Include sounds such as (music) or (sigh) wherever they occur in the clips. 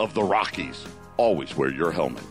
of the Rockies. Always wear your helmet.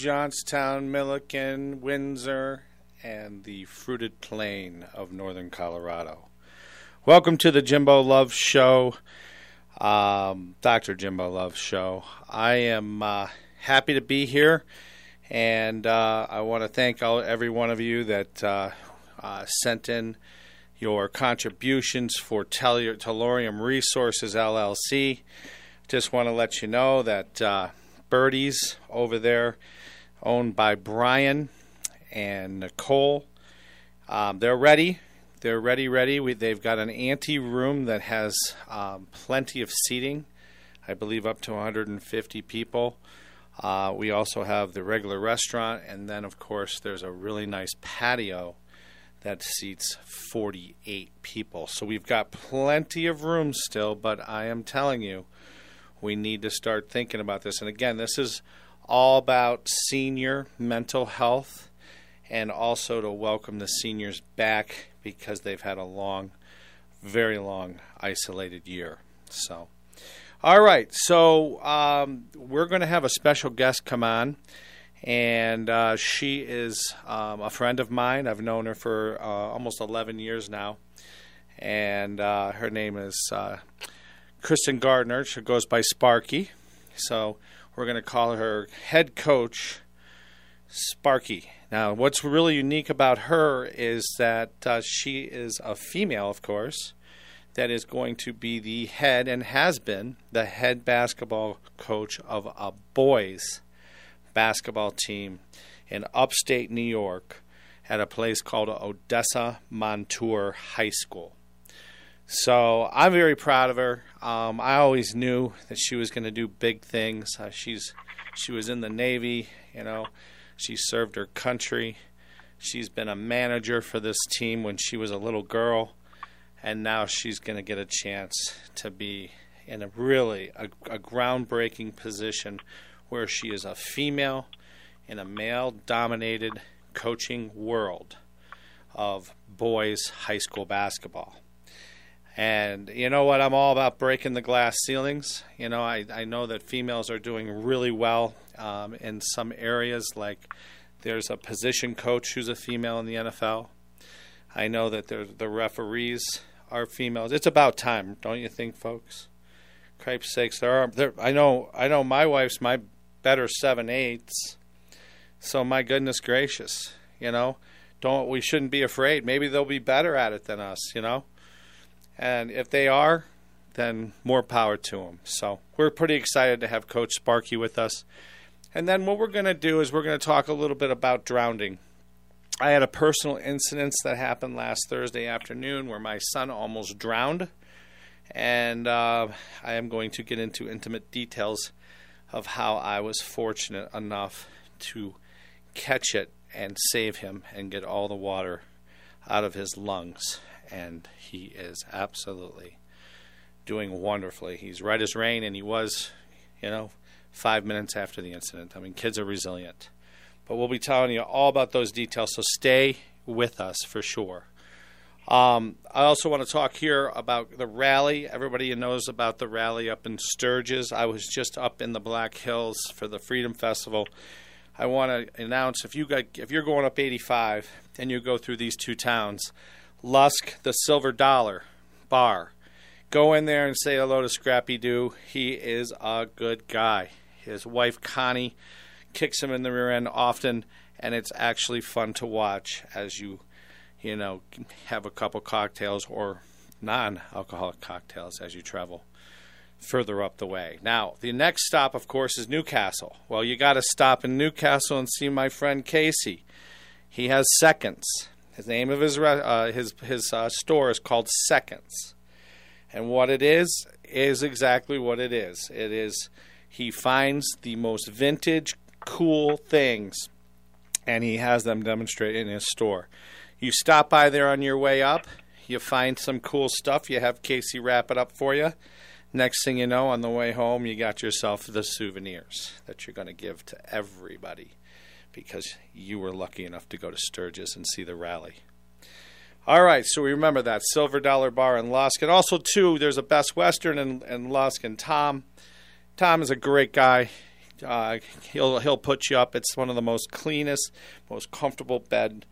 Johnstown, Milliken, Windsor, and the fruited plain of northern Colorado. Welcome to the Jimbo Love Show, um, Dr. Jimbo Love Show. I am uh, happy to be here, and uh, I want to thank all, every one of you that uh, uh, sent in your contributions for Tellur- Tellurium Resources LLC. Just want to let you know that uh, Birdies over there, owned by Brian and Nicole, um, they're ready. They're ready, ready. We, they've got an ante room that has um, plenty of seating. I believe up to 150 people. Uh, we also have the regular restaurant, and then, of course, there's a really nice patio that seats 48 people. So we've got plenty of room still, but I am telling you, we need to start thinking about this. And again, this is all about senior mental health and also to welcome the seniors back because they've had a long, very long isolated year. So, all right. So, um, we're going to have a special guest come on. And uh, she is um, a friend of mine. I've known her for uh, almost 11 years now. And uh, her name is uh, Kristen Gardner. She goes by Sparky. So we're going to call her head coach Sparky. Now, what's really unique about her is that uh, she is a female, of course, that is going to be the head and has been the head basketball coach of a boys basketball team in upstate New York at a place called Odessa Montour High School. So I'm very proud of her. Um, I always knew that she was going to do big things. Uh, she's she was in the Navy, you know. She served her country. She's been a manager for this team when she was a little girl, and now she's going to get a chance to be in a really a, a groundbreaking position where she is a female in a male-dominated coaching world of boys high school basketball. And you know what? I'm all about breaking the glass ceilings. You know, I, I know that females are doing really well um, in some areas, like there's a position coach who's a female in the NFL. I know that the referees are females. It's about time, don't you think, folks? Cripe's sakes, there are. There, I know. I know. My wife's my better seven eighths. So my goodness gracious, you know, don't we shouldn't be afraid. Maybe they'll be better at it than us, you know. And if they are, then more power to them. So we're pretty excited to have Coach Sparky with us. And then what we're going to do is we're going to talk a little bit about drowning. I had a personal incident that happened last Thursday afternoon where my son almost drowned. And uh, I am going to get into intimate details of how I was fortunate enough to catch it and save him and get all the water out of his lungs. And he is absolutely doing wonderfully. He's right as rain, and he was, you know, five minutes after the incident. I mean, kids are resilient. But we'll be telling you all about those details, so stay with us for sure. Um, I also want to talk here about the rally. Everybody knows about the rally up in Sturgis. I was just up in the Black Hills for the Freedom Festival. I want to announce if you got if you're going up 85 and you go through these two towns, Lusk, the Silver Dollar Bar, go in there and say hello to Scrappy Doo. He is a good guy. His wife Connie kicks him in the rear end often, and it's actually fun to watch as you, you know, have a couple cocktails or non-alcoholic cocktails as you travel further up the way. Now, the next stop, of course, is Newcastle. Well, you got to stop in Newcastle and see my friend Casey. He has Seconds. His name of his uh, his his uh, store is called Seconds, and what it is is exactly what it is. It is he finds the most vintage, cool things, and he has them demonstrated in his store. You stop by there on your way up, you find some cool stuff. You have Casey wrap it up for you. Next thing you know, on the way home, you got yourself the souvenirs that you're going to give to everybody because you were lucky enough to go to Sturgis and see the rally. All right, so we remember that Silver Dollar Bar in Lusk, and also too, there's a Best Western in, in Lusk, and Tom. Tom is a great guy. Uh, he'll he'll put you up. It's one of the most cleanest, most comfortable bed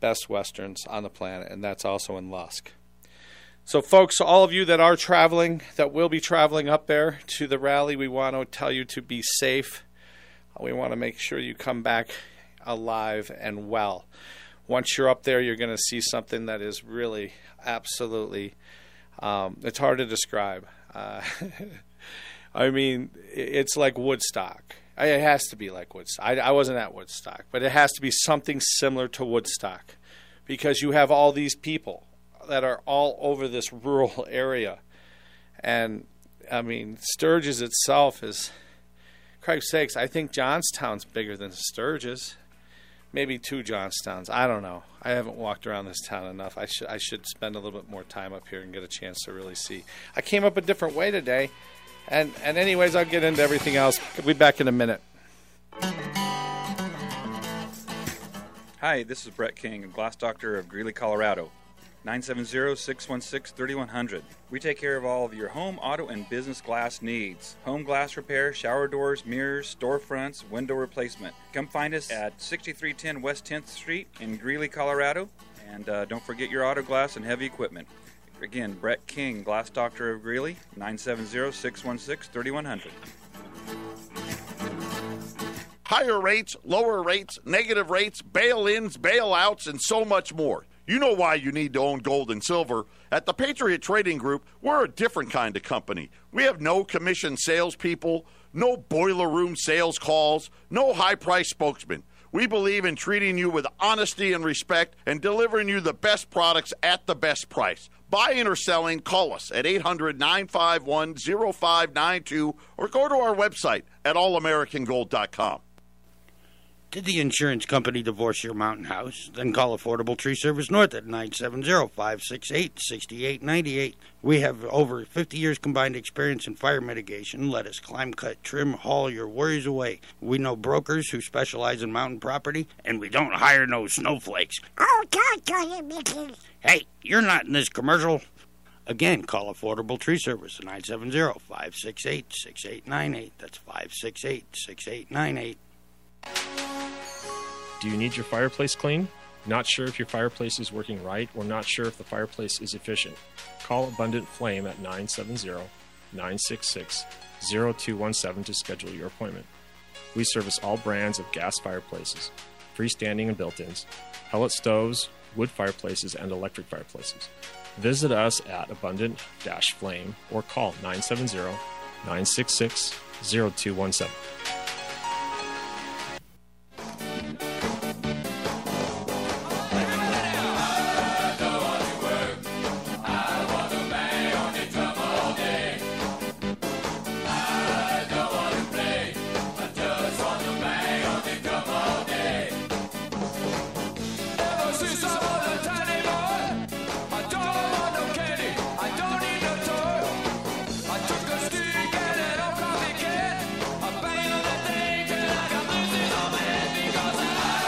Best Westerns on the planet, and that's also in Lusk. So, folks, all of you that are traveling, that will be traveling up there to the rally, we want to tell you to be safe. We want to make sure you come back alive and well. Once you're up there, you're going to see something that is really absolutely, um, it's hard to describe. Uh, (laughs) I mean, it's like Woodstock. It has to be like Woodstock. I, I wasn't at Woodstock, but it has to be something similar to Woodstock because you have all these people that are all over this rural (laughs) area. And I mean, Sturgis itself is, Christ's sakes, I think Johnstown's bigger than Sturgis. Maybe two Johnstowns. I don't know. I haven't walked around this town enough. I should I should spend a little bit more time up here and get a chance to really see. I came up a different way today, and and anyways, I'll get into everything else. We'll be back in a minute. Hi, this is Brett King, glass doctor of Greeley, Colorado. 970-616-3100. We take care of all of your home, auto, and business glass needs. Home glass repair, shower doors, mirrors, storefronts, window replacement. Come find us at 6310 West 10th Street in Greeley, Colorado. And uh, don't forget your auto glass and heavy equipment. Again, Brett King, Glass Doctor of Greeley, 970-616-3100. Higher rates, lower rates, negative rates, bail ins, bailouts, and so much more. You know why you need to own gold and silver. At the Patriot Trading Group, we're a different kind of company. We have no commission salespeople, no boiler room sales calls, no high price spokesmen. We believe in treating you with honesty and respect and delivering you the best products at the best price. Buying or selling, call us at 800 951 0592 or go to our website at allamericangold.com. Did the insurance company divorce your mountain house? Then call Affordable Tree Service North at 970-568-6898. We have over 50 years combined experience in fire mitigation. Let us climb, cut, trim, haul your worries away. We know brokers who specialize in mountain property, and we don't hire no snowflakes. Oh, God, God, Mickey. Hey, you're not in this commercial. Again, call Affordable Tree Service at 970-568-6898. That's 568-6898. Do you need your fireplace clean? Not sure if your fireplace is working right or not sure if the fireplace is efficient? Call Abundant Flame at 970 966 0217 to schedule your appointment. We service all brands of gas fireplaces, freestanding and built ins, pellet stoves, wood fireplaces, and electric fireplaces. Visit us at abundant flame or call 970 966 0217.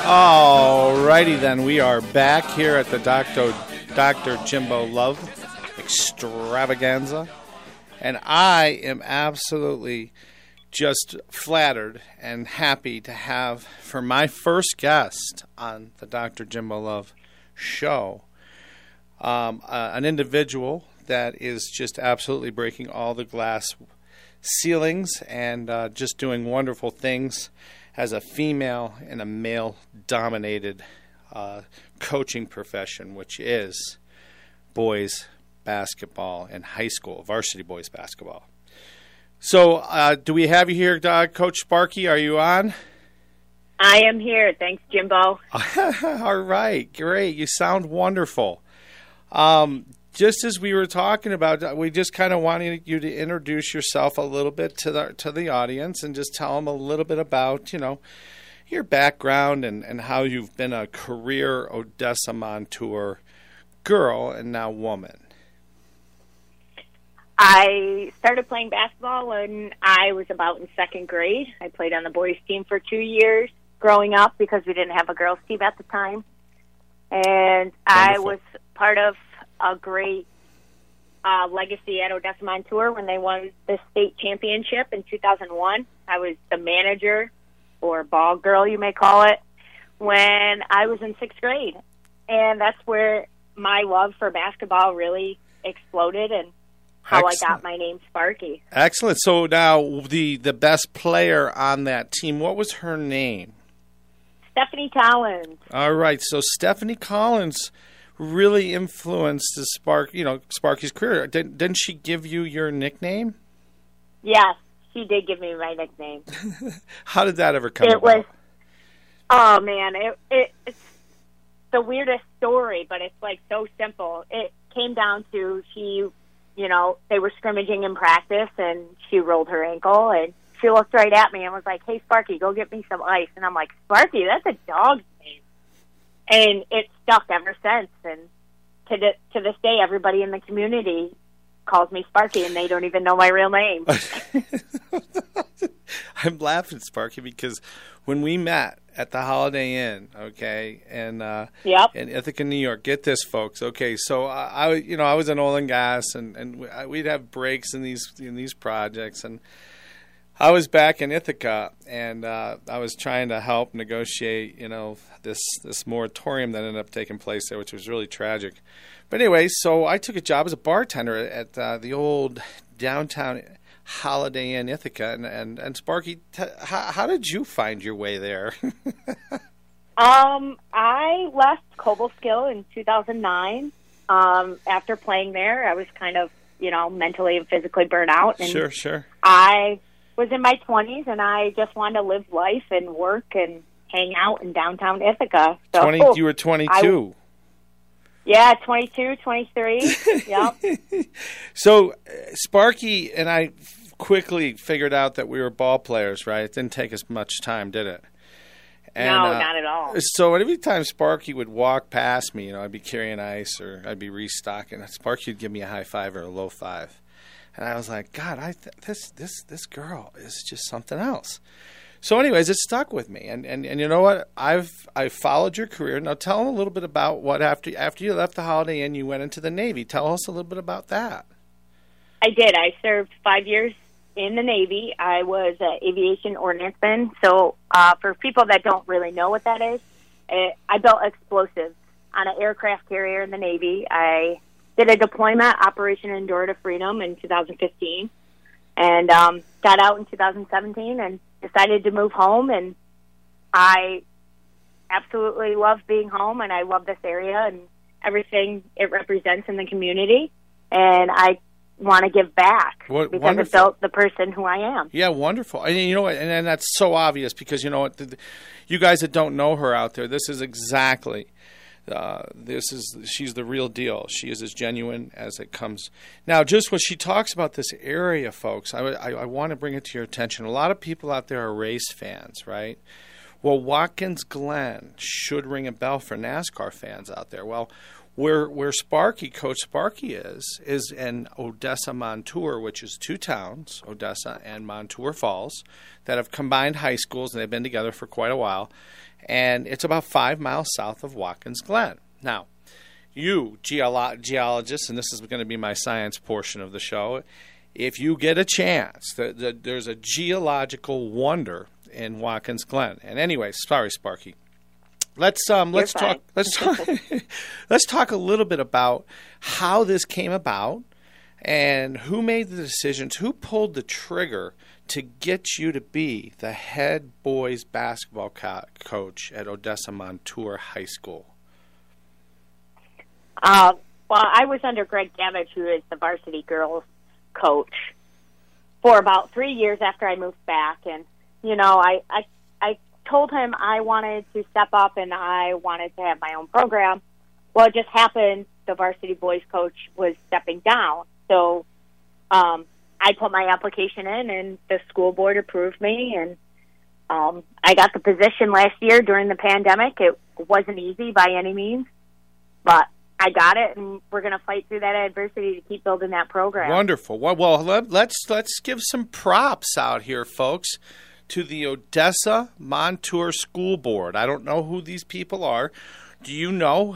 Because I Alrighty then, we are back here at the Dr. Dr. Jimbo Love extravaganza. And I am absolutely just flattered and happy to have for my first guest on the Dr. Jimbo Love show um, uh, an individual that is just absolutely breaking all the glass ceilings and uh, just doing wonderful things as a female in a male dominated uh, coaching profession, which is boys basketball and high school, varsity boys basketball. So, uh, do we have you here, uh, Coach Sparky? Are you on? I am here. Thanks, Jimbo. (laughs) All right, great. You sound wonderful. Um, just as we were talking about, uh, we just kind of wanted you to introduce yourself a little bit to the to the audience and just tell them a little bit about you know your background and, and how you've been a career Odessa Montour girl and now woman. I started playing basketball when I was about in second grade. I played on the boys' team for two years growing up because we didn't have a girls' team at the time. And I was part of a great uh, legacy at Odessa Montour when they won the state championship in 2001. I was the manager, or ball girl, you may call it, when I was in sixth grade. And that's where my love for basketball really exploded and how I got my name Sparky. Excellent. So now the the best player on that team, what was her name? Stephanie Collins. All right. So Stephanie Collins really influenced the Spark, you know, Sparky's career. Didn't, didn't she give you your nickname? Yes, she did give me my nickname. (laughs) How did that ever come it about? was oh man, it, it it's the weirdest story, but it's like so simple. It came down to she, you know, they were scrimmaging in practice, and she rolled her ankle, and she looked right at me and was like, "Hey, Sparky, go get me some ice." And I'm like, "Sparky, that's a dog's name," and it stuck ever since. And to the, to this day, everybody in the community calls me Sparky, and they don't even know my real name. (laughs) (laughs) I'm laughing, Sparky, because when we met at the Holiday Inn, okay, and uh, Yep. in Ithaca, New York. Get this, folks. Okay, so I, I you know, I was in oil and gas, and and we- I- we'd have breaks in these in these projects, and I was back in Ithaca, and uh, I was trying to help negotiate, you know, this this moratorium that ended up taking place there, which was really tragic. But anyway, so I took a job as a bartender at uh, the old downtown Holiday Inn Ithaca, and and, and Sparky, t- how, how did you find your way there? (laughs) Um, I left Cobleskill in 2009. Um, after playing there, I was kind of, you know, mentally and physically burnt out, and sure, sure. I was in my 20s, and I just wanted to live life and work and hang out in downtown Ithaca. So, Twenty, you were twenty-two. yeah, 22, 23. (laughs) yep. So uh, Sparky and I quickly figured out that we were ball players, right? It didn't take us much time, did it? And, no, uh, not at all. So every time Sparky would walk past me, you know, I'd be carrying ice or I'd be restocking. Sparky would give me a high five or a low five, and I was like, God, I th- this this this girl is just something else. So, anyways, it stuck with me, and, and, and you know what? I've I followed your career. Now, tell them a little bit about what after after you left the Holiday Inn, you went into the Navy. Tell us a little bit about that. I did. I served five years in the Navy. I was an aviation ordnanceman. So, uh, for people that don't really know what that is, uh, I built explosives on an aircraft carrier in the Navy. I did a deployment, Operation Enduring Freedom, in 2015, and um, got out in 2017 and decided to move home. And I absolutely love being home, and I love this area. And everything it represents in the community, and I want to give back What- because wonderful. it built the person who I am. Yeah, wonderful. And you know what? And, and that's so obvious because you know what? The, the- you guys that don't know her out there, this is exactly. Uh, this is she's the real deal. She is as genuine as it comes. Now, just when she talks about this area, folks, I, I, I want to bring it to your attention. A lot of people out there are race fans, right? Well, Watkins Glen should ring a bell for NASCAR fans out there. Well, where where Sparky, Coach Sparky is, is in Odessa Montour, which is two towns, Odessa and Montour Falls, that have combined high schools and they've been together for quite a while. And it's about five miles south of Watkins Glen. Now, you geolo- geologists, and this is going to be my science portion of the show, if you get a chance, the, the, there's a geological wonder in Watkins Glen. And anyway, sorry, Sparky. Let's um let's fine. talk let's talk (laughs) let's talk a little bit about how this came about and who made the decisions, who pulled the trigger to get you to be the head boys basketball co- coach at Odessa Montour High School. Uh, well, I was under Greg Gamage, who is the varsity girls coach, for about three years after I moved back, and you know, I I told him I wanted to step up and I wanted to have my own program. Well, it just happened the varsity boys coach was stepping down, so um, I put my application in, and the school board approved me, and um, I got the position last year during the pandemic. It wasn't easy by any means, but I got it, and we're going to fight through that adversity to keep building that program. Wonderful. Well, well let, let's let's give some props out here, folks, to the Odessa Montour School Board. I don't know who these people are. Do you know,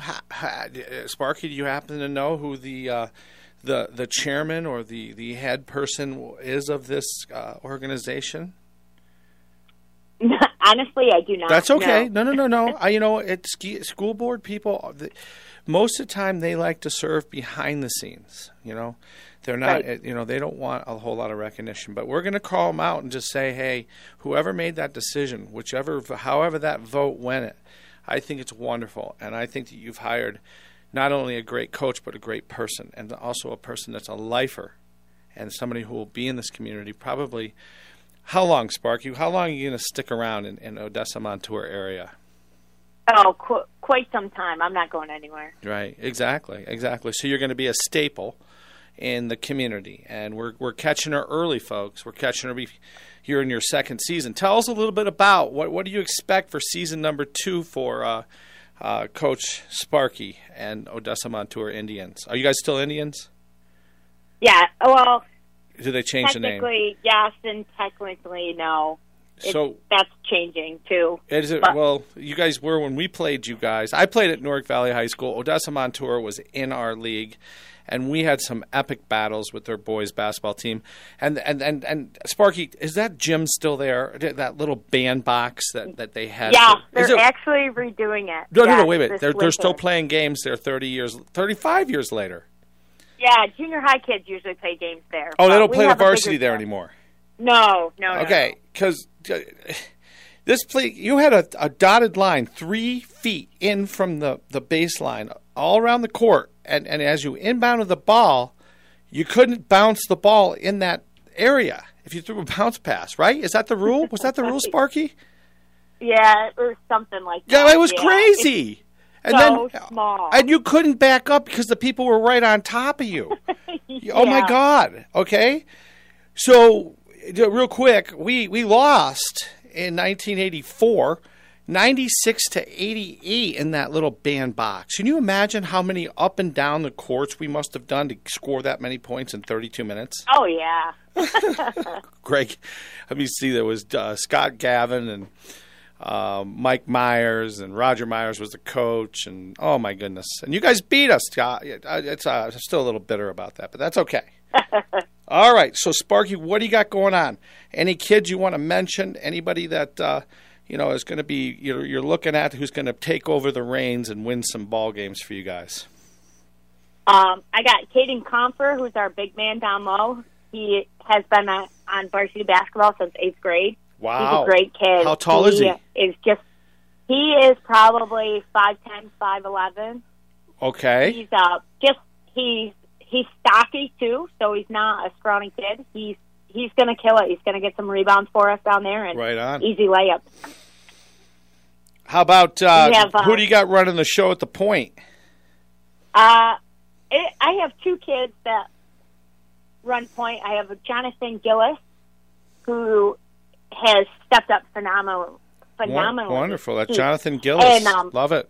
Sparky? Do you happen to know who the uh, the the chairman or the the head person is of this uh, organization? (laughs) Honestly, I do not. That's okay. know. No, no, no, no. (laughs) I, you know, ski, school board people, the, most of the time they like to serve behind the scenes. You know, they're not. Right. Eh, you know, they don't want a whole lot of recognition. But we're going to call them out and just say, hey, whoever made that decision, whichever, however that vote went, it. I think it's wonderful, and I think that you've hired not only a great coach but a great person, and also a person that's a lifer, and somebody who will be in this community probably. How long, Sparky? How long are you going to stick around in, in Odessa Montour area? Oh, qu- quite some time. I'm not going anywhere. Right, exactly, exactly. So you're going to be a staple in the community, and we're we're catching her early, folks. We're catching her. be- You're in your second season. Tell us a little bit about what what do you expect for season number two for uh, uh, Coach Sparky and Odessa Montour Indians. Are you guys still Indians? Yeah. Well, Do they change the name? technically yes, and technically no. It's, So that's changing too. Is it, But- well, you guys were when we played you guys. I played at Newark Valley High School. Odessa Montour was in our league, and we had some epic battles with their boys basketball team. And and and, and Sparky, is that gym still there? That little band box that, that they had. Yeah, they're it- actually redoing it. no, no, no. Wait a minute. They're they're still playing games there. Thirty years, thirty-five years later. Yeah, junior high kids usually play games there. Oh, they don't play the varsity there anymore. No, no, no. Okay, because uh, this play, you had a, a dotted line three feet in from the, the baseline, all around the court, and, and as you inbounded the ball, you couldn't bounce the ball in that area if you threw a bounce pass. Right? Is that the rule? Was that the rule, (laughs) Sparky? Yeah, or something like that. Yeah, it was yeah. crazy. And so then, small. and you couldn't back up because the people were right on top of you. (laughs) Oh my God! Okay, so real quick, we we lost in 1984, 96 to 88 in that little bandbox. Can you imagine how many up and down the courts we must have done to score that many points in 32 minutes? Oh yeah. (laughs) Greg, let me see. There was uh, Scott Gavin and um, Mike Myers and Roger Myers was the coach, and oh my goodness! And you guys beat us. Scott. It's uh, I'm still a little bitter about that, but that's okay. (laughs) All right, so Sparky, what do you got going on? Any kids you want to mention? Anybody that uh, you know is going to be you're, you're looking at who's going to take over the reins and win some ball games for you guys? Um, I got Caden Comfer, who's our big man down low. He has been on, on varsity basketball since eighth grade. Wow, He's a great kid. How tall is he? Is just he is probably five ten, five eleven. Okay. He's uh just he's he's stocky too, so he's not a scrawny kid. He's he's going to kill it. He's going to get some rebounds for us down there and Right on. easy layups. How about uh, have, uh, who do you got running the show at the point? Uh, it, I have two kids that run point. I have Jonathan Gillis, who has stepped up phenomenal, phenomenal. Wonderful. That's Jonathan Gillis. And, um, Love it.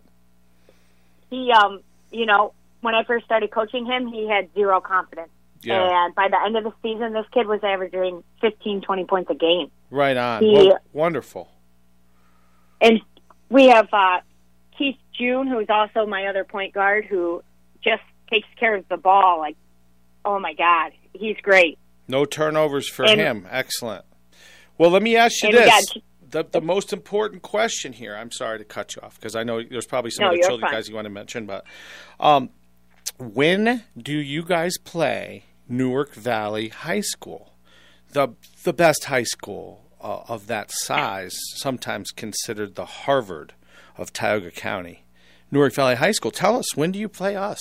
He, um, you know, when I first started coaching him, he had zero confidence. Yeah. And by the end of the season, this kid was averaging 15, 20 points a game. Right on. he- Wo- wonderful. And we have uh, Keith June, who's also my other point guard, who just takes care of the ball. Like, oh my God, he's great. No turnovers for And- him. Excellent. Well, let me ask you this. got- The, the most important question here. I'm sorry to cut you off because I know there's probably some No, other children fine. guys you want to mention, but um, when do you guys play Newark Valley High School, the the best high school uh, of that size, sometimes considered the Harvard of Tioga County? Newark Valley High School. Tell us when do you play us?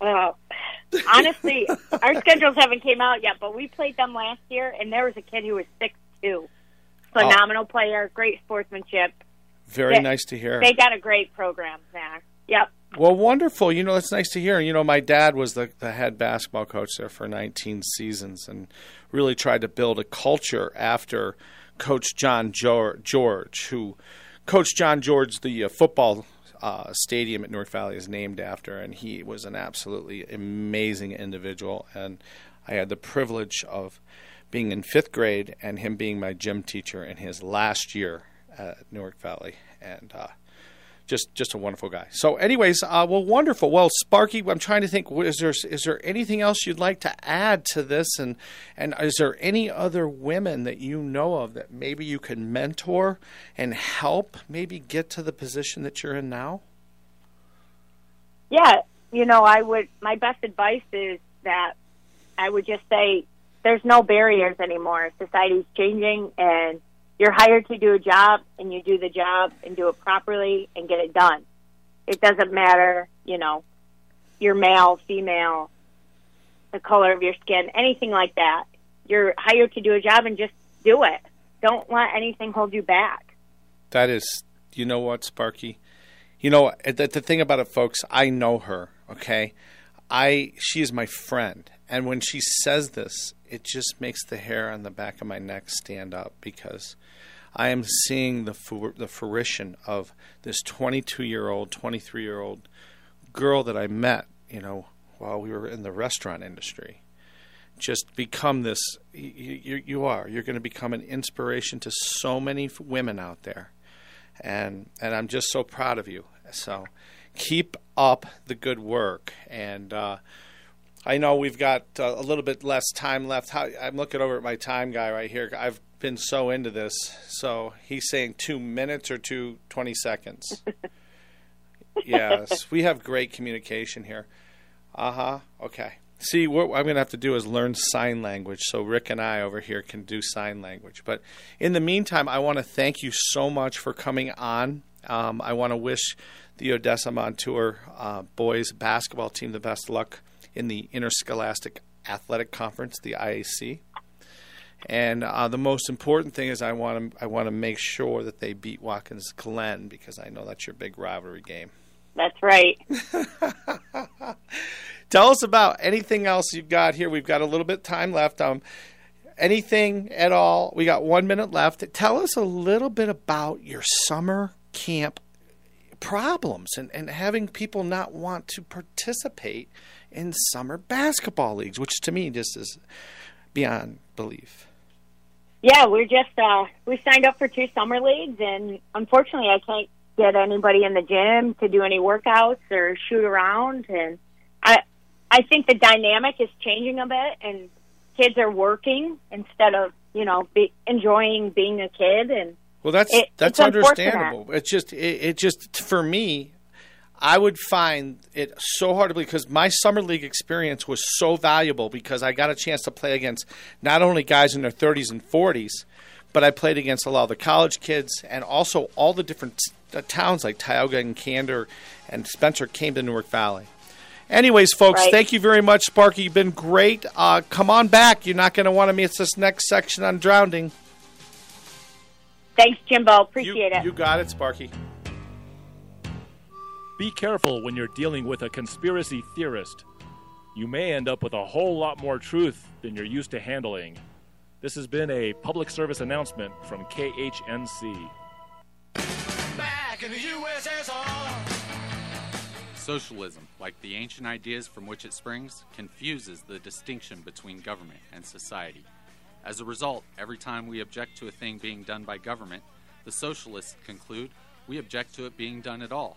Uh, honestly, our schedules haven't came out yet, but we played them last year, and there was a kid who was six two, phenomenal player, great sportsmanship. Very They- nice to hear. They got a great program there. Yep. Well, wonderful. You know, it's nice to hear. You know, my dad was the, the head basketball coach there for 19 seasons and really tried to build a culture after Coach John George, who Coach John George, the uh, football uh, stadium at Newark Valley is named after, and he was an absolutely amazing individual. And I had the privilege of being in fifth grade and him being my gym teacher in his last year at Newark Valley. And, uh, just just a wonderful guy. So, anyways, uh, well, wonderful. Well, Sparky, I'm trying to think. Is there is there anything else you'd like to add to this, and and is there any other women that you know of that maybe you can mentor and help maybe get to the position that you're in now? Yeah, you know, I would. My best advice is that I would just say there's no barriers anymore. Society's changing, and you're hired to do a job, and you do the job and do it properly and get it done. It doesn't matter, you know, you're male, female, the color of your skin, anything like that. You're hired to do a job and just do it. Don't let anything hold you back. That is, you know what, Sparky? You know the, the thing about it, folks. I know her. Okay, I she is my friend, and when she says this, it just makes the hair on the back of my neck stand up because I am seeing the the fruition of this 22 year old, 23 year old girl that I met. You know, while we were in the restaurant industry. Just become this you, you, are. You're going to become an inspiration to so many women out there. And and I'm just so proud of you. So keep up the good work. And uh, I know we've got uh, a little bit less time left. How, I'm looking over at my time guy right here. I've been so into this so he's saying 2 minutes or 2 20 seconds. (laughs) Yes we have great communication here. Uh-huh okay. See, what I'm going to have to do is learn sign language so Rick and I over here can do sign language. But in the meantime, I want to thank you so much for coming on. Um, I want to wish the Odessa Montour uh, boys basketball team the best luck in the Interscholastic Athletic Conference, the IAC. And uh, the most important thing is I want to I want to make sure that they beat Watkins Glen because I know that's your big rivalry game. That's right. (laughs) Tell us about anything else you've got here. We've got a little bit of time left. Um, anything at all? We got one minute left. Tell us a little bit about your summer camp problems and, and having people not want to participate in summer basketball leagues, which to me just is beyond belief. Yeah, we're just uh we signed up for two summer leagues and unfortunately I can't get anybody in the gym to do any workouts or shoot around and I I think the dynamic is changing a bit and kids are working instead of, you know, be, enjoying being a kid and Well, that's It- that's it's understandable. It's just it, it just for me, I would find it so hard to believe because my summer league experience was so valuable because I got a chance to play against not only guys in their 30s and 40s, but I played against a lot of the college kids and also all the different uh, towns like Tioga and Candor and Spencer came to Newark Valley. Anyways, folks, Right. thank you very much, Sparky. You've been great. Uh, come on back. You're not going to want to miss this next section on drowning. Thanks, Jimbo. You, Appreciate it. you got it, Sparky. Be careful when you're dealing with a conspiracy theorist. You may end up with a whole lot more truth than you're used to handling. This has been a public service announcement from KHNC. Back in the USSR. Socialism, like the ancient ideas from which it springs, confuses the distinction between government and society. As a result, every time we object to a thing being done by government, the socialists conclude we object to it being done at all.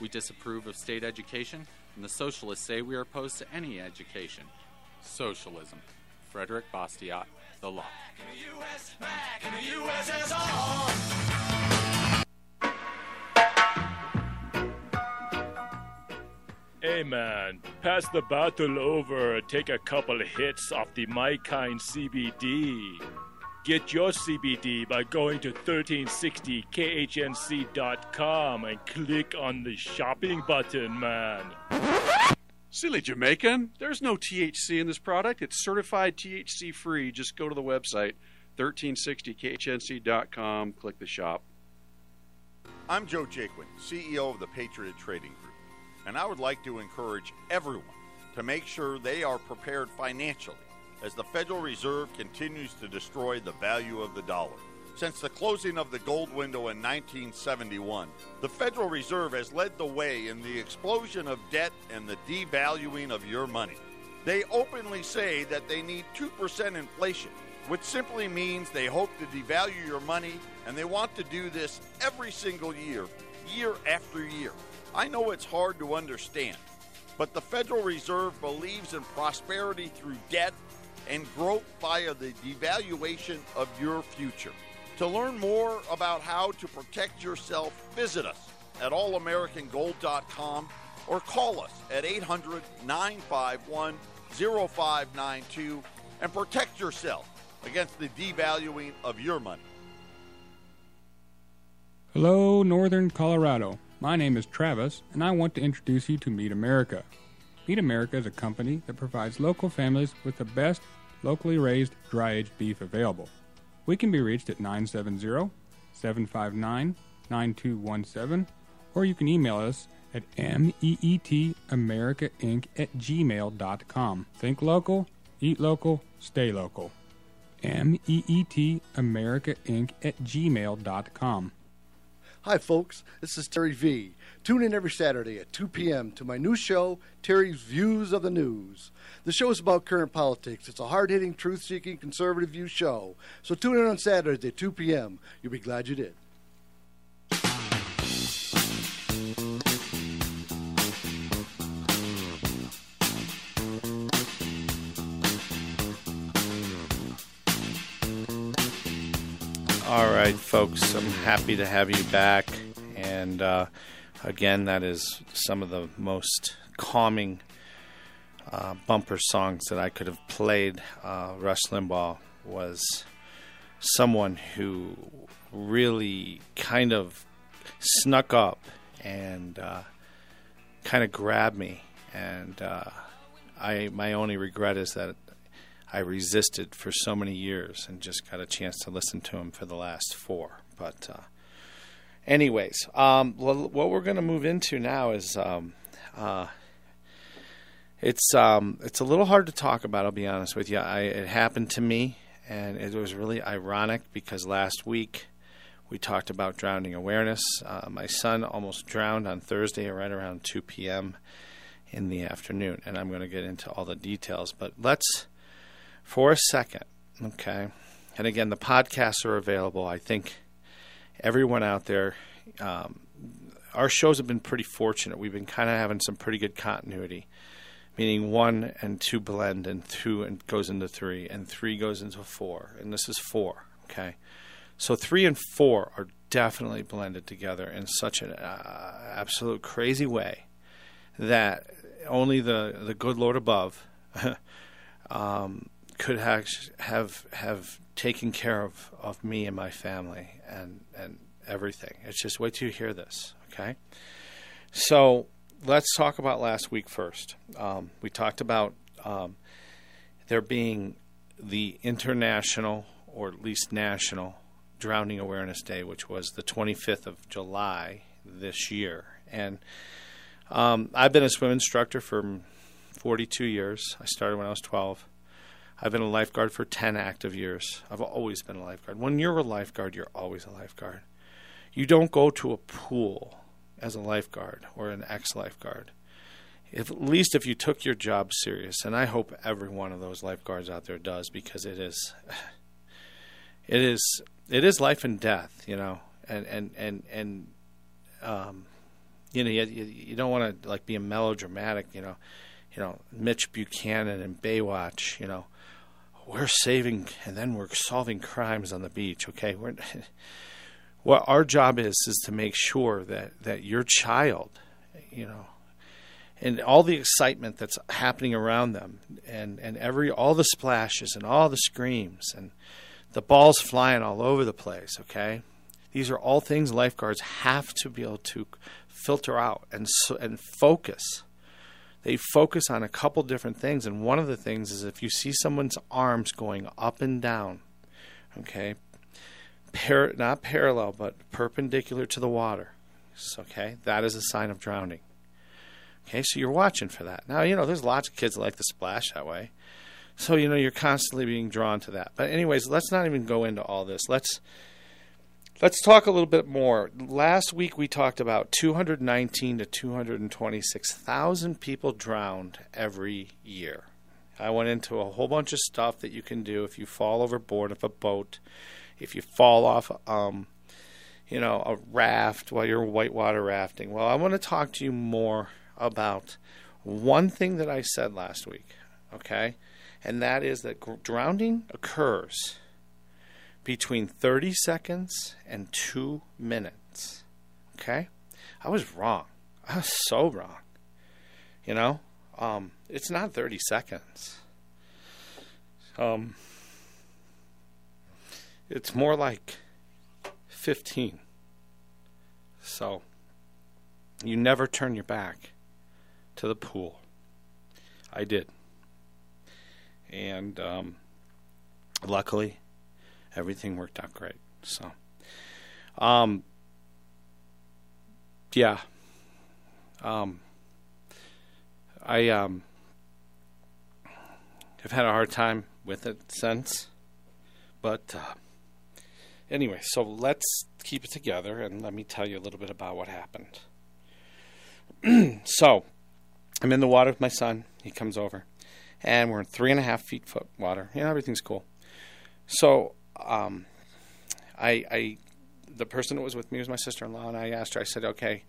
We disapprove of state education, and the socialists say we are opposed to any education. Socialism. Frederick Bastiat, The Law. Hey man, pass the battle over and take a couple hits off the My Kind CBD. Get your CBD by going to 1360khnc.com and click on the shopping button, man. Silly Jamaican. There's no THC in this product. It's certified THC free. Just go to the website 1360khnc.com, click the shop. I'm Joe Jaquin, CEO of the Patriot Trading Group, and I would like to encourage everyone to make sure they are prepared financially as the Federal Reserve continues to destroy the value of the dollar. Since the closing of the gold window in 1971, the Federal Reserve has led the way in the explosion of debt and the devaluing of your money. They openly say that they need 2% inflation, which simply means they hope to devalue your money, and they want to do this every single year, year after year. I know it's hard to understand, but the Federal Reserve believes in prosperity through debt and growth via the devaluation of your future. To learn more about how to protect yourself, visit us at allamericangold.com or call us at 800 951 0592 and protect yourself against the devaluing of your money. Hello, Northern Colorado. My name is Travis, and I want to introduce you to Meat America. Meat America is a company that provides local families with the best locally raised dry aged beef available. We can be reached at 970 759 9217, or you can email us at meetamericainc at gmail.com. Think local, eat local, stay local. meetamericainc at gmail.com. Hi, folks. This is Terry V. Tune in every Saturday at 2 p.m. to my new show, Terry's Views of the News. The show is about current politics. It's a hard hitting, truth seeking, conservative view show. So tune in on Saturdays at 2 p.m. You'll be glad you did. All right, folks, I'm happy to have you back. And uh, again, that is some of the most calming uh, bumper songs that I could have played. Uh, Rush Limbaugh was someone who really kind of snuck up and uh, kind of grabbed me. And uh, I, my only regret is that I resisted for so many years and just got a chance to listen to him for the last four. But, uh, anyways, um, well, what we're going to move into now is um, uh, it's um, it's a little hard to talk about. I'll be honest with you. I, it happened to me, and it was really ironic because last week we talked about drowning awareness. Uh, my son almost drowned on Thursday, right around 2 p.m. in the afternoon, and I'm going to get into all the details. But let's for a second, okay? And again, the podcasts are available. I think everyone out there, um, our shows have been pretty fortunate. We've been kind of having some pretty good continuity, meaning one and two blend, and two and goes into three, and three goes into four, and this is four, okay? So three and four are definitely blended together in such an uh, absolute crazy way that only the the good Lord above (laughs) um, could have have have taken care of, of me and my family and and everything. It's just wait till you hear this, okay? So let's talk about last week first. Um, we talked about um, there being the international or at least national drowning awareness day, which was the 25th of July this year, and um, I've been a swim instructor for 42 years. I started when I was 12. I've been a lifeguard for 10 active years. I've always been a lifeguard. When you're a lifeguard, you're always a lifeguard. You don't go to a pool as a lifeguard or an ex lifeguard. If, at least if you took your job serious, and I hope every one of those lifeguards out there does, because it is, (sighs) it is, it is life and death, you know, and and and and, um, you know, you, you don't want to like be a melodramatic, you know, you know, Mitch Buchanan and Baywatch, you know, we're saving and then we're solving crimes on the beach. Okay, we're (laughs) what our job is is to make sure that that your child, you know, and all the excitement that's happening around them, and and every all the splashes and all the screams and the balls flying all over the place. Okay, these are all things lifeguards have to be able to filter out and and focus they focus on a couple different things and one of the things is if you see someone's arms going up and down okay par- not parallel but perpendicular to the water okay that is a sign of drowning. Okay so you're watching for that. Now you know there's lots of kids that like to splash that way. So you know you're constantly being drawn to that. But anyways let's not even go into all this. Let's Let's talk a little bit more. Last week we talked about 219 to 226,000 people drowned every year. I went into a whole bunch of stuff that you can do if you fall overboard of a boat, if you fall off, um, you know, a raft while you're whitewater rafting. Well, I want to talk to you more about one thing that I said last week, okay? And that is that drowning occurs between 30 seconds and two minutes. Okay? I was wrong. I was so wrong. You know? Um, it's not 30 seconds. Um, it's more like 15. So, you never turn your back to the pool. I did. And um, luckily, everything worked out great. So, um, yeah, um, I um, have had a hard time with it since, but uh, anyway, so let's keep it together and let me tell you a little bit about what happened. (clears throat) so, I'm in the water with my son. He comes over, and we're in three and a half feet foot water. You know, everything's cool. So um, I, I, the person that was with me was my sister-in-law, and I asked her. I said, "Okay,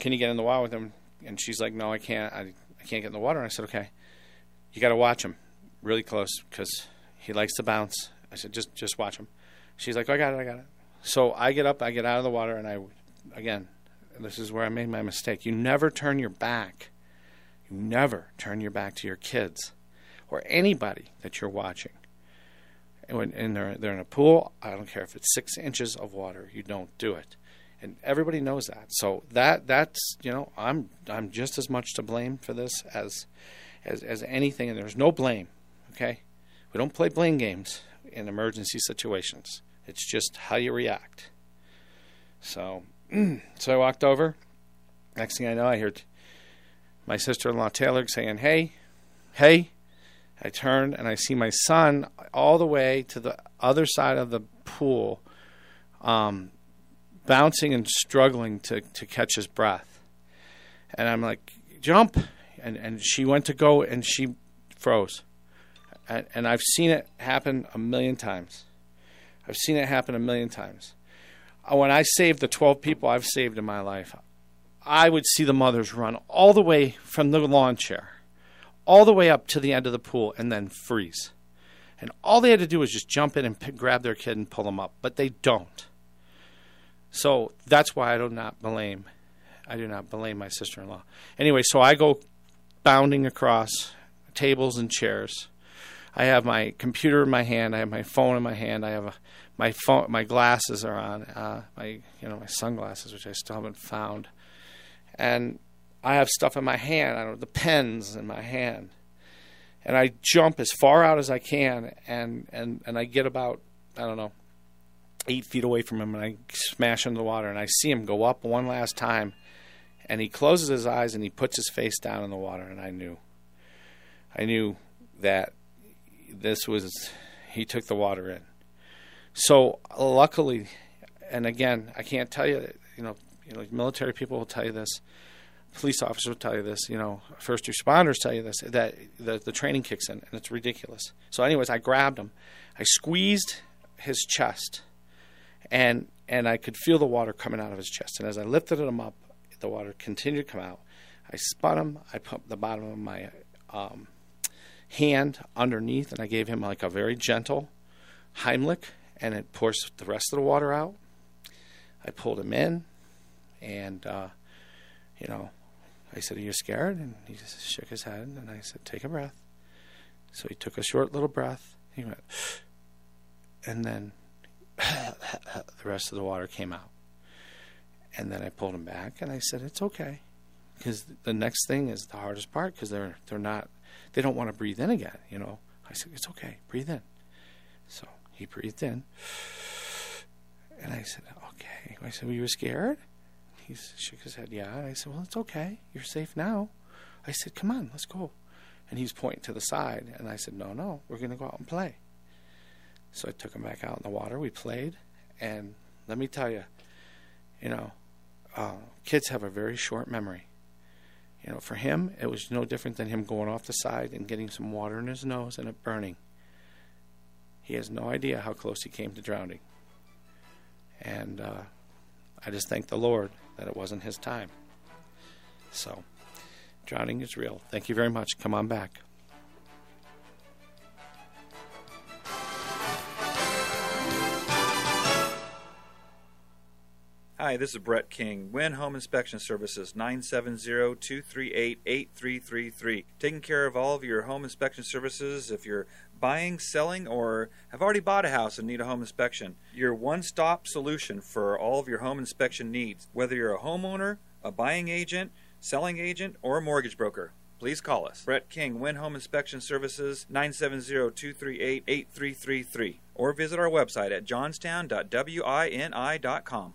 can you get in the water with him?" And she's like, "No, I can't. I, I can't get in the water." And I said, "Okay, you got to watch him really close because he likes to bounce." I said, "Just, just watch him." She's like, "I got it. I got it." So I get up, I get out of the water, and I, again, this is where I made my mistake. You never turn your back. You never turn your back to your kids or anybody that you're watching and they're they're in a pool, I don't care if it's six inches of water, you don't do it, and everybody knows that. So that that's you know I'm I'm just as much to blame for this as as as anything, and there's no blame. Okay, we don't play blame games in emergency situations. It's just how you react. So (clears throat) so I walked over. Next thing I know, I heard my sister-in-law Taylor saying, "Hey, hey." I turn and I see my son all the way to the other side of the pool, um, bouncing and struggling to, to catch his breath. And I'm like, jump. And, and she went to go and she froze. And, and I've seen it happen a million times. I've seen it happen a million times. Uh, When I saved the 12 people I've saved in my life, I would see the mothers run all the way from the lawn chair all the way up to the end of the pool and then freeze. And all they had to do was just jump in and grab their kid and pull them up, but they don't. So that's why I do not blame. I do not blame my sister-in-law. Anyway, so I go bounding across tables and chairs. I have my computer in my hand. I have my phone in my hand. I have a, my phone. My glasses are on. Uh, my you know my sunglasses, which I still haven't found, and I have stuff in my hand. I don't the pens in my hand, and I jump as far out as I can, and and and I get about I don't know eight feet away from him, and I smash into the water, and I see him go up one last time, and he closes his eyes and he puts his face down in the water, and I knew, I knew that this was he took the water in. So luckily, and again, I can't tell you, you know, you know, military people will tell you this, police officers will tell you this, you know, first responders tell you this that the the training kicks in, and it's ridiculous. So, anyways, I grabbed him, I squeezed his chest, and and I could feel the water coming out of his chest. And as I lifted him up, the water continued to come out. I spun him. I put the bottom of my um, hand underneath, and I gave him like a very gentle Heimlich, and it pours the rest of the water out. I pulled him in, and uh, you know, I said, "Are you scared?" And he just shook his head, and I said, "Take a breath." So he took a short little breath. He went, (sighs) and then (laughs) the rest of the water came out. And then I pulled him back, and I said, "It's okay," because the next thing is the hardest part because they're they're not they don't want to breathe in again. You know, I said, "It's okay, breathe in." So he breathed in, and I said, "Okay." I said, "Were you scared?" He shook his head, "Yeah." I said, "Well, it's okay. You're safe now." I said, "Come on, let's go." And he's pointing to the side, and I said, "No, no, we're going to go out and play." So I took him back out in the water. We played, and let me tell you, you know, uh, kids have a very short memory. You know, for him, it was no different than him going off the side and getting some water in his nose and it burning. He has no idea how close he came to drowning. And uh, I just thank the Lord that it wasn't his time. So, drowning is real. Thank you very much. Come on back. Hi, this is Brett King, Win Home Inspection Services, 970-238-8333. Taking care of all of your home inspection services if you're buying, selling, or have already bought a house and need a home inspection. Your one-stop solution for all of your home inspection needs, whether you're a homeowner, a buying agent, selling agent, or a mortgage broker. Please call us. Brett King, Win Home Inspection Services, 970-238-8333. Or visit our website at johnstown.wini.com.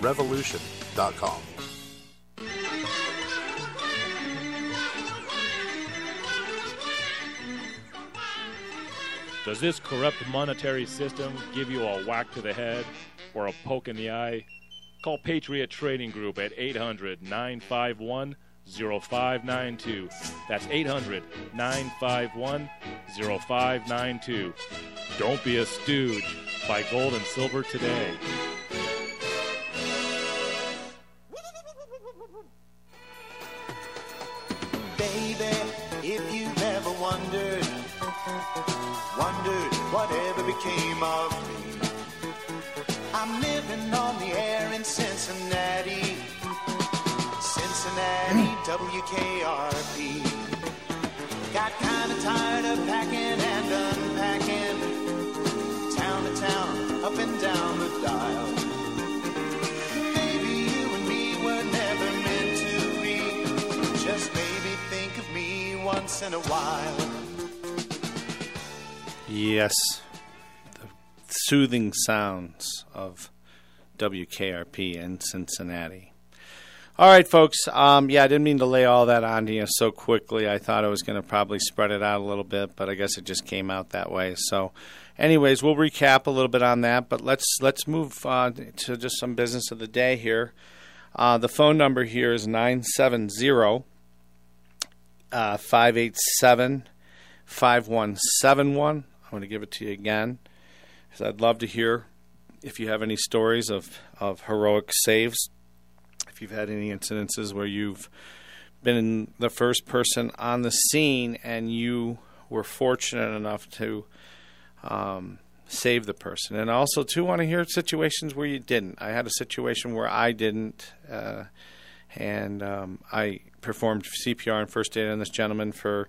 warriorsrevolution.com. Does this corrupt monetary system give you a whack to the head or a poke in the eye? Call Patriot Trading Group at 800 951 0592. That's 800 951 0592. Don't be a stooge. Buy gold and silver today. Became of. I'm living on the air in Cincinnati, Cincinnati, WKRP. Got kinda tired of packing and unpacking, town to town, up and down the dial. Maybe you and me were never meant to be. Just maybe think of me once in a while. Yes. Soothing sounds of WKRP in Cincinnati. All right, folks. Um, yeah, I didn't mean to lay all that on you so quickly. I thought I was going to probably spread it out a little bit, but I guess it just came out that way. So, anyways, we'll recap a little bit on that. But let's let's move uh, to just some business of the day here. Uh, the phone number here is nine seven zero uh, five eight seven five one seven one. I'm going to give it to you again, because I'd love to hear if you have any stories of of heroic saves if you've had any incidences where you've been the first person on the scene and you were fortunate enough to um, save the person. And also, too, want to hear situations where you didn't. I had a situation where I didn't, uh, and um, I performed CPR and first aid on this gentleman for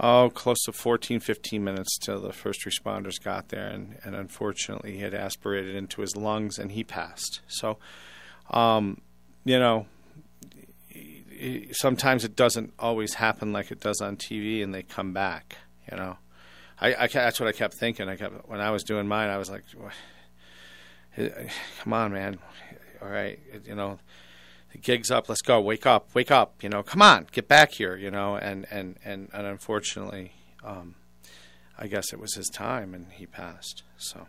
oh, close to 14, 15 minutes till the first responders got there, and, and unfortunately, he had aspirated into his lungs and he passed. So, um, you know, sometimes it doesn't always happen like it does on TV, and they come back. You know, I, I that's what I kept thinking. I kept when I was doing mine, I was like, "Come on, man! All right, you know." Gig's up. Let's go. Wake up. Wake up. You know. Come on. Get back here. You know. And and and, and unfortunately, um, I guess it was his time, and he passed. So,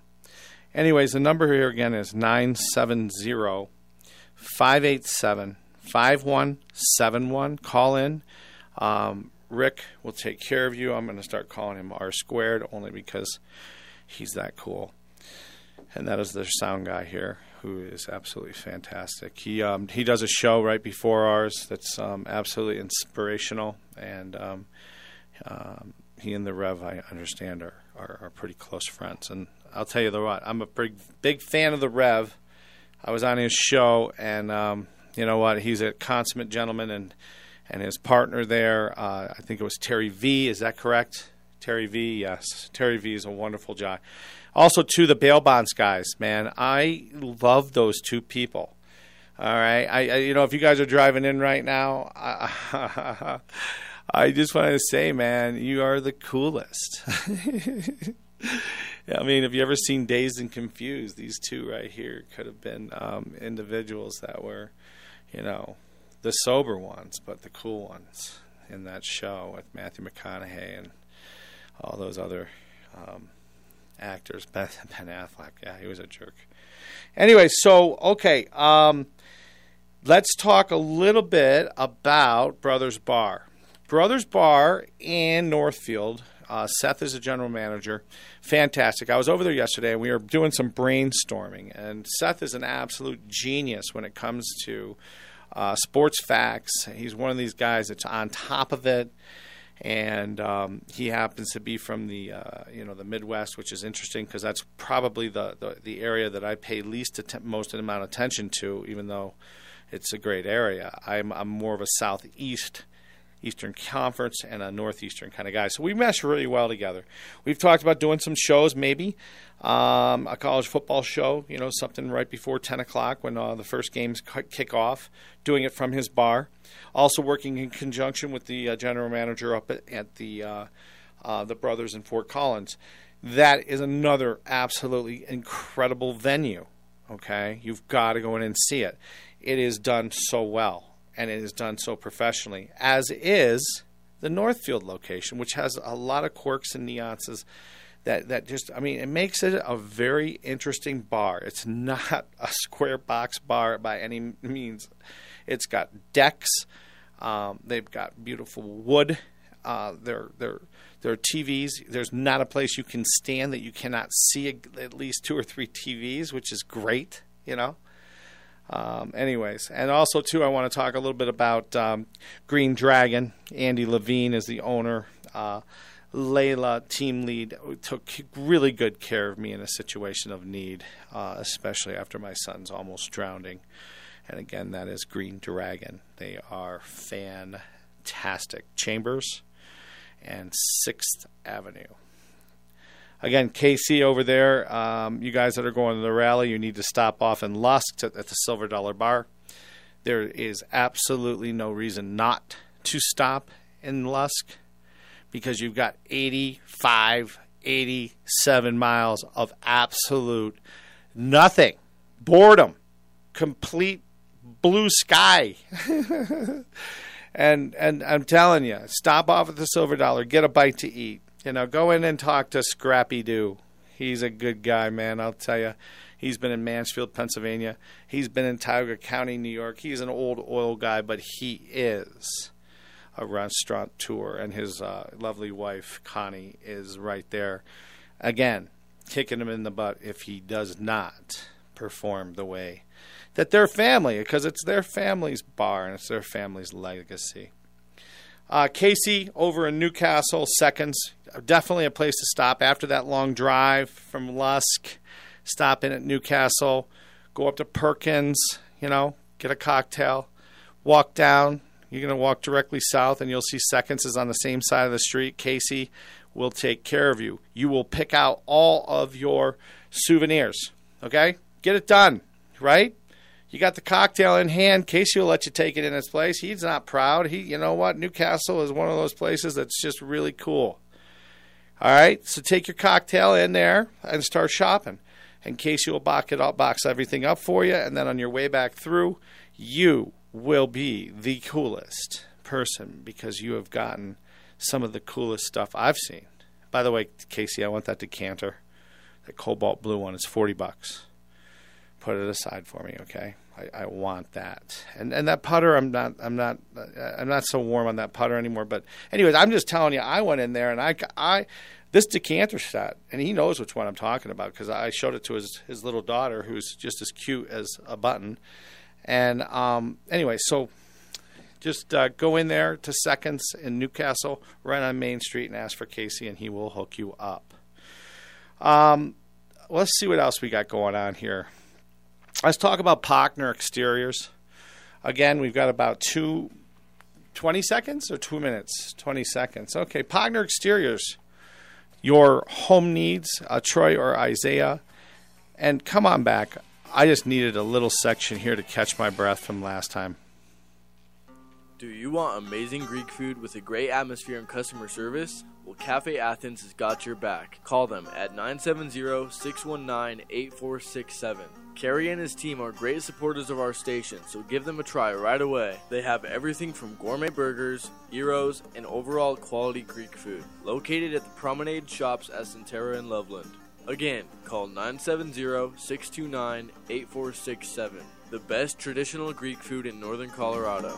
anyways, the number here again is nine seven zero 587 5171. Call in. Um, Rick will take care of you. I'm going to start calling him R squared only because he's that cool. And that is the sound guy here who is absolutely fantastic. He um, he does a show right before ours that's um, absolutely inspirational, and um, um, he and the Rev, I understand, are, are, are pretty close friends. And I'll tell you the what, I'm a big big fan of the Rev. I was on his show, and um, you know what? He's a consummate gentleman, and and his partner there, uh, I think it was Terry V. Is that correct? Terry V. Yes, Terry V. is a wonderful guy. Also, to the bail bonds guys, man, I love those two people. All right, I, I you know if you guys are driving in right now, I, (laughs) I just want to say, man, you are the coolest. (laughs) I mean, have you ever seen Dazed and Confused? These two right here could have been um, individuals that were, you know, the sober ones, but the cool ones in that show with Matthew McConaughey and all those other um, actors. Ben, (laughs) ben Affleck, yeah, he was a jerk. Anyway, so okay, um, let's talk a little bit about Brothers Bar. Brothers Bar in Northfield. Uh, Seth is a general manager. Fantastic. I was over there yesterday and we were doing some brainstorming. And Seth is an absolute genius when it comes to uh, sports facts. He's one of these guys that's on top of it. And um, he happens to be from the uh, you know the Midwest, which is interesting because that's probably the, the, the area that I pay least att- most amount of attention to, even though it's a great area. I'm, I'm more of a southeast Eastern Conference and a Northeastern kind of guy. So we mesh really well together. We've talked about doing some shows, maybe um, a college football show, you know, something right before 10 o'clock when uh, the first games kick off, doing it from his bar. Also working in conjunction with the uh, general manager up at, at the uh, uh, the Brothers in Fort Collins. That is another absolutely incredible venue. Okay, you've got to go in and see it. It is done so well and it is done so professionally, as is the Northfield location, which has a lot of quirks and nuances that, that just, I mean, it makes it a very interesting bar. It's not a square box bar by any means. It's got decks, um, they've got beautiful wood. Uh, there, there, there are TVs. There's not a place you can stand that you cannot see at least two or three TVs, which is great, you know. Um, anyways, and also too, I want to talk a little bit about um, Green Dragon. Andy Levine is the owner. Uh, Layla, team lead, took really good care of me in a situation of need, uh, especially after my son's almost drowning. And again, that is Green Dragon. They are fantastic. Chambers and Sixth Avenue. Again, KC over there, um, you guys that are going to the rally, you need to stop off in Lusk at the Silver Dollar Bar. There is absolutely no reason not to stop in Lusk because you've got 85 87 miles of absolute nothing, boredom, complete blue sky. (laughs) and and I'm telling you, stop off at the Silver Dollar, get a bite to eat. You know, go in and talk to Scrappy Doo. He's a good guy, man. I'll tell you. He's been in Mansfield, Pennsylvania. He's been in Tioga County, New York. He's an old oil guy, but he is a restaurateur, and his uh, lovely wife Connie is right there. Again, kicking him in the butt if he does not perform the way that their family, because it's their family's bar and it's their family's legacy. Uh, Casey over in Newcastle, seconds. Definitely a place to stop after that long drive from Lusk. Stop in at Newcastle, go up to Perkins, you know, get a cocktail, walk down. You're going to walk directly south, and you'll see Seconds is on the same side of the street. Casey will take care of you. You will pick out all of your souvenirs. Okay? Get it done, right? You got the cocktail in hand. Casey will let you take it in his place. He's not proud. He, you know what? Newcastle is one of those places that's just really cool. All right, so take your cocktail in there and start shopping. And Casey will box it up, box everything up for you, and then on your way back through, you will be the coolest person because you have gotten some of the coolest stuff I've seen. By the way, Casey, I want that decanter, that cobalt blue one. It's forty bucks. Put it aside for me, okay? I, I want that. And and that putter, I'm not I'm not I'm not so warm on that putter anymore. But anyways, I'm just telling you, I went in there and I I this decanter set, and he knows which one I'm talking about because I showed it to his his little daughter, who's just as cute as a button. And um, anyway, so just uh, go in there to Seconds in Newcastle, right on Main Street, and ask for Casey, and he will hook you up. Um, let's see what else we got going on here. Let's talk about Pockner exteriors. Again, we've got about two, 20 seconds or two minutes? 20 seconds. Okay, Pockner exteriors. Your home needs, uh, Troy or Isaiah. And come on back. I just needed a little section here to catch my breath from last time. Do you want amazing Greek food with a great atmosphere and customer service? Well, Cafe Athens has got your back. Call them at 970 619 8467. Kerry and his team are great supporters of our station, so give them a try right away. They have everything from gourmet burgers, gyros, and overall quality Greek food. Located at the Promenade Shops at Centerra and Loveland. Again, call 970 629 8467. The best traditional Greek food in northern Colorado.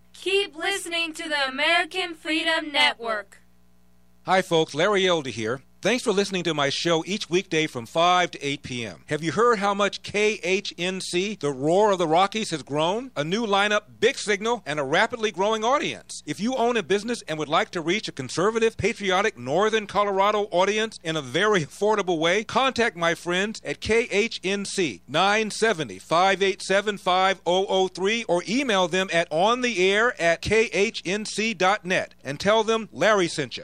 Keep listening to the American Freedom Network. Hi, folks. Larry Elder here. Thanks for listening to my show each weekday from 5 to 8 p.m. Have you heard how much KHNC, the Roar of the Rockies, has grown? A new lineup, big signal, and a rapidly growing audience. If you own a business and would like to reach a conservative, patriotic Northern Colorado audience in a very affordable way, contact my friends at KHNC 970 587 5003 or email them at ontheair at khnc.net and tell them Larry sent you.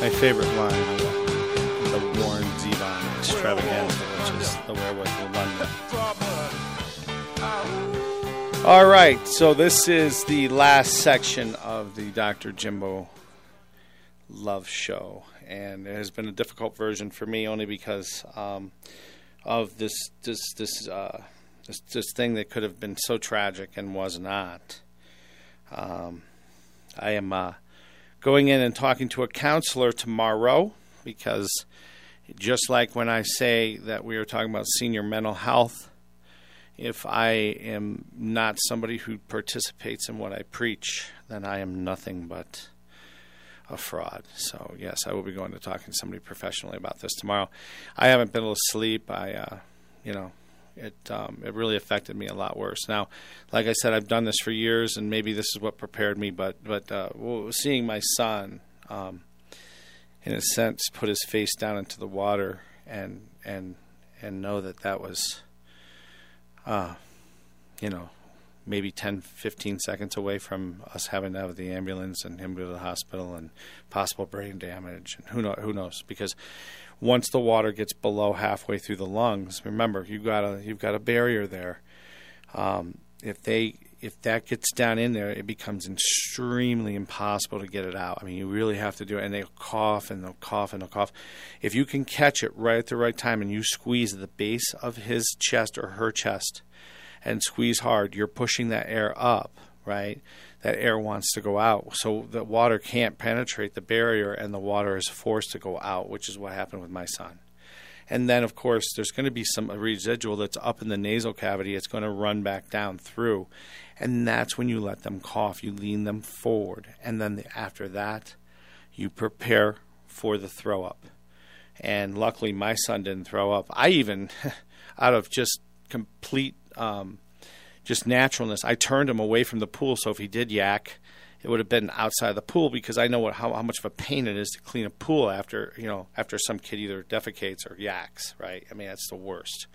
My favorite line, the Warren Zevon extravaganza, which is the werewolf of London. All right, so this is the last section of the Dr. Jimbo Love Show, and it has been a difficult version for me only because um, of this this this, uh, this this thing that could have been so tragic and was not. Um, I am uh, going in and talking to a counselor tomorrow because just like when I say that we are talking about senior mental health if I am not somebody who participates in what I preach, then I am nothing but a fraud. So yes, I will be going to talking to somebody professionally about this tomorrow. I haven't been able to sleep. I, uh, you know, it um, it really affected me a lot worse. Now, like I said, I've done this for years, and maybe this is what prepared me. But but uh, seeing my son, um, in a sense, put his face down into the water and and and know that that was uh, you know, maybe 10, 15 seconds away from us having to have the ambulance and him go to the hospital and possible brain damage. And who, know, who knows? Because once the water gets below halfway through the lungs, remember you've got a you've got a barrier there. Um, if they if that gets down in there, it becomes extremely impossible to get it out. I mean, you really have to do it. And they'll cough and they'll cough and they'll cough. If you can catch it right at the right time and you squeeze the base of his chest or her chest and squeeze hard, you're pushing that air up, right? That air wants to go out. So the water can't penetrate the barrier and the water is forced to go out, which is what happened with my son. And then, of course, there's going to be some residual that's up in the nasal cavity. It's going to run back down through. And that's when you let them cough. You lean them forward. And then the, after that, you prepare for the throw up. And luckily, my son didn't throw up. I even, (laughs) out of just complete, um, just naturalness, I turned him away from the pool. So if he did yak, it would have been outside the pool because I know what, how, how much of a pain it is to clean a pool after you know after some kid either defecates or yaks. Right? I mean that's the worst.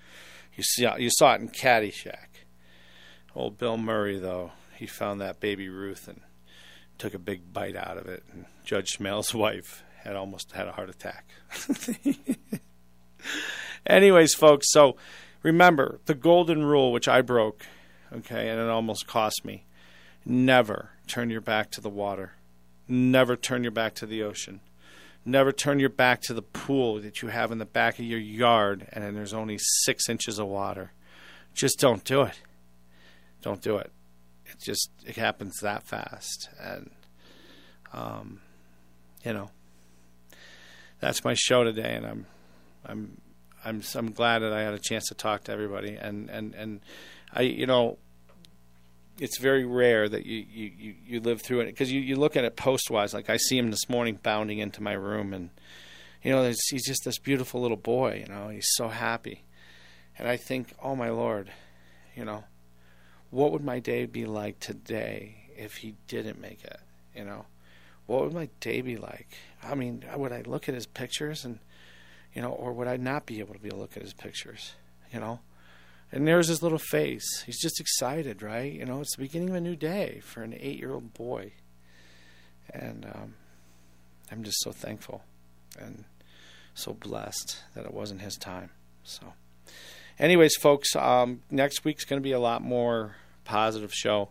You see, you saw it in Caddyshack. Old Bill Murray though, he found that baby Ruth and took a big bite out of it. And Judge Smails' (laughs) wife had almost had a heart attack. (laughs) Anyways, folks, so remember the golden rule which I broke, okay, and it almost cost me. Never turn your back to the water. Never turn your back to the ocean. Never turn your back to the pool that you have in the back of your yard and there's only six inches of water. Just don't do it. Don't do it. It just it happens that fast. And um, you know, that's my show today and I'm I'm I'm I'm glad that I had a chance to talk to everybody and and and I you know it's very rare that you, you, you, live through it because you, you look at it post wise. Like I see him this morning bounding into my room, and you know he's just this beautiful little boy. You know he's so happy, and I think, oh my lord, you know, what would my day be like today if he didn't make it? You know, what would my day be like? I mean, would I look at his pictures and you know, or would I not be able to be able to look at his pictures? You know. And there's his little face. He's just excited, right? You know, it's the beginning of a new day for an eight year old boy. And um, I'm just so thankful and so blessed that it wasn't his time. So, anyways, folks, um, next week's going to be a lot more positive show.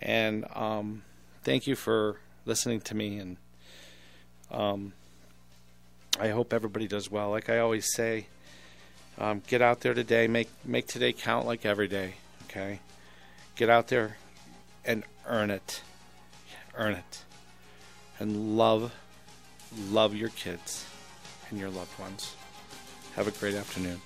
And um, thank you for listening to me. And um, I hope everybody does well. Like I always say, um, get out there today. Make make today count like every day. Okay, get out there and earn it, earn it, and love, love your kids and your loved ones. Have a great afternoon.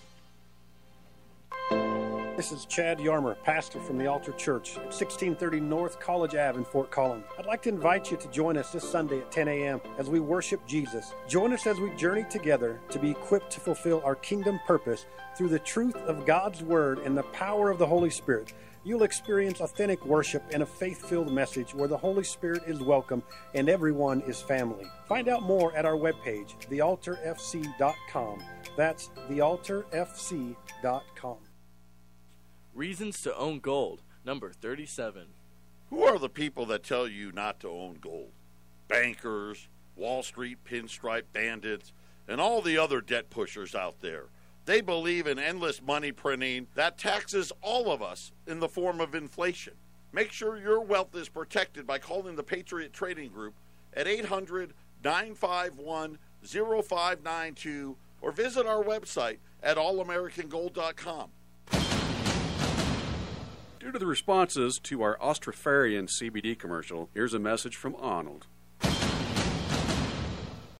This is Chad Yarmer, pastor from the Altar Church at 1630 North College Ave in Fort Collins. I'd like to invite you to join us this Sunday at 10 a.m. as we worship Jesus. Join us as we journey together to be equipped to fulfill our kingdom purpose through the truth of God's Word and the power of the Holy Spirit. You'll experience authentic worship and a faith filled message where the Holy Spirit is welcome and everyone is family. Find out more at our webpage, thealtarfc.com. That's thealtarfc.com. Reasons to own gold, number 37. Who are the people that tell you not to own gold? Bankers, Wall Street pinstripe bandits, and all the other debt pushers out there. They believe in endless money printing that taxes all of us in the form of inflation. Make sure your wealth is protected by calling the Patriot Trading Group at 800 951 0592 or visit our website at allamericangold.com. Due to the responses to our Austrofarian CBD commercial, here's a message from Arnold.